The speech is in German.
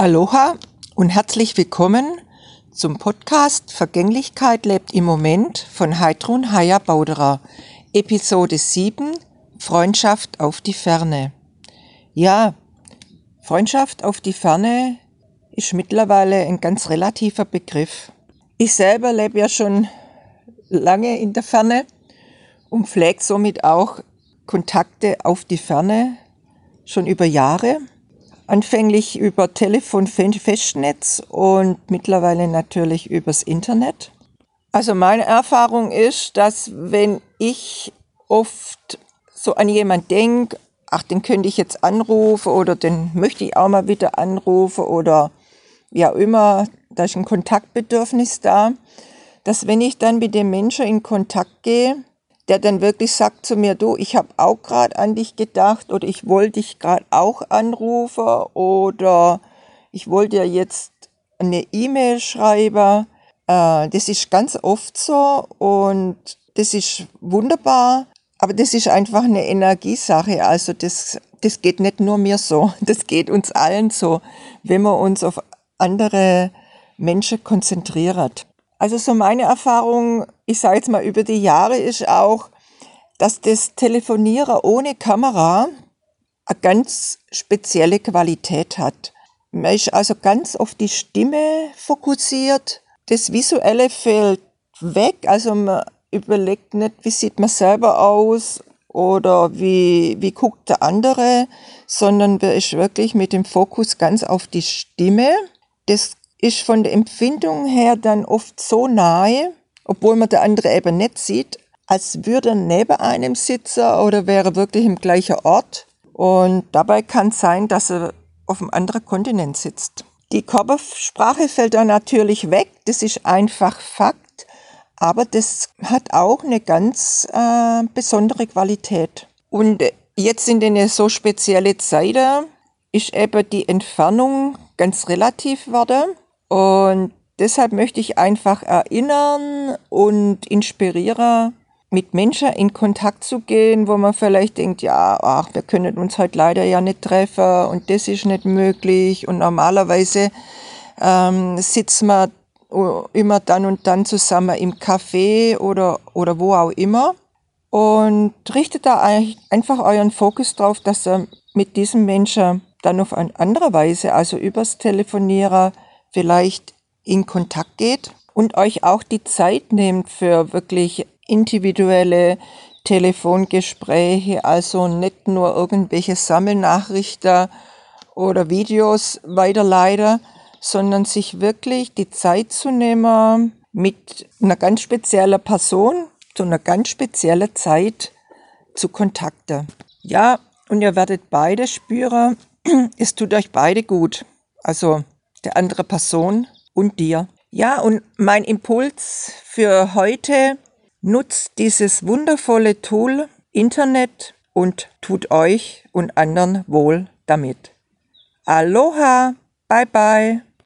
Aloha und herzlich willkommen zum Podcast Vergänglichkeit lebt im Moment von Heidrun Haya Bauderer, Episode 7 Freundschaft auf die Ferne. Ja, Freundschaft auf die Ferne ist mittlerweile ein ganz relativer Begriff. Ich selber lebe ja schon lange in der Ferne und pflege somit auch Kontakte auf die Ferne schon über Jahre. Anfänglich über Telefon, Festnetz und mittlerweile natürlich übers Internet. Also meine Erfahrung ist, dass wenn ich oft so an jemand denke, ach, den könnte ich jetzt anrufen oder den möchte ich auch mal wieder anrufen oder wie auch immer, da ist ein Kontaktbedürfnis da, dass wenn ich dann mit dem Menschen in Kontakt gehe, der dann wirklich sagt zu mir, du, ich habe auch gerade an dich gedacht oder ich wollte dich gerade auch anrufen oder ich wollte dir jetzt eine E-Mail schreiben. Äh, das ist ganz oft so und das ist wunderbar, aber das ist einfach eine Energiesache. Also das, das geht nicht nur mir so, das geht uns allen so, wenn man uns auf andere Menschen konzentriert. Also so meine Erfahrung, ich sage jetzt mal über die Jahre, ist auch, dass das Telefonieren ohne Kamera eine ganz spezielle Qualität hat. Man ist also ganz auf die Stimme fokussiert. Das Visuelle fällt weg. Also man überlegt nicht, wie sieht man selber aus oder wie, wie guckt der andere, sondern man ist wirklich mit dem Fokus ganz auf die Stimme. Das ist von der Empfindung her dann oft so nahe, obwohl man der andere eben nicht sieht, als würde er neben einem sitzen oder wäre wirklich im gleichen Ort. Und dabei kann es sein, dass er auf einem anderen Kontinent sitzt. Die Körpersprache fällt da natürlich weg, das ist einfach Fakt, aber das hat auch eine ganz äh, besondere Qualität. Und jetzt in den so spezielle Zeiten ist eben die Entfernung ganz relativ geworden. Und deshalb möchte ich einfach erinnern und inspirieren, mit Menschen in Kontakt zu gehen, wo man vielleicht denkt, ja, ach, wir können uns heute leider ja nicht treffen und das ist nicht möglich. Und normalerweise ähm, sitzen wir immer dann und dann zusammen im Café oder, oder wo auch immer und richtet da einfach euren Fokus drauf, dass ihr mit diesem Menschen dann auf eine andere Weise, also übers Telefonieren, vielleicht in Kontakt geht und euch auch die Zeit nehmt für wirklich individuelle Telefongespräche, also nicht nur irgendwelche Sammelnachrichten oder Videos weiterleiten, sondern sich wirklich die Zeit zu nehmen, mit einer ganz speziellen Person zu einer ganz speziellen Zeit zu kontakten. Ja, und ihr werdet beide spüren, es tut euch beide gut. Also der andere Person und dir. Ja, und mein Impuls für heute, nutzt dieses wundervolle Tool Internet und tut euch und anderen wohl damit. Aloha, bye bye.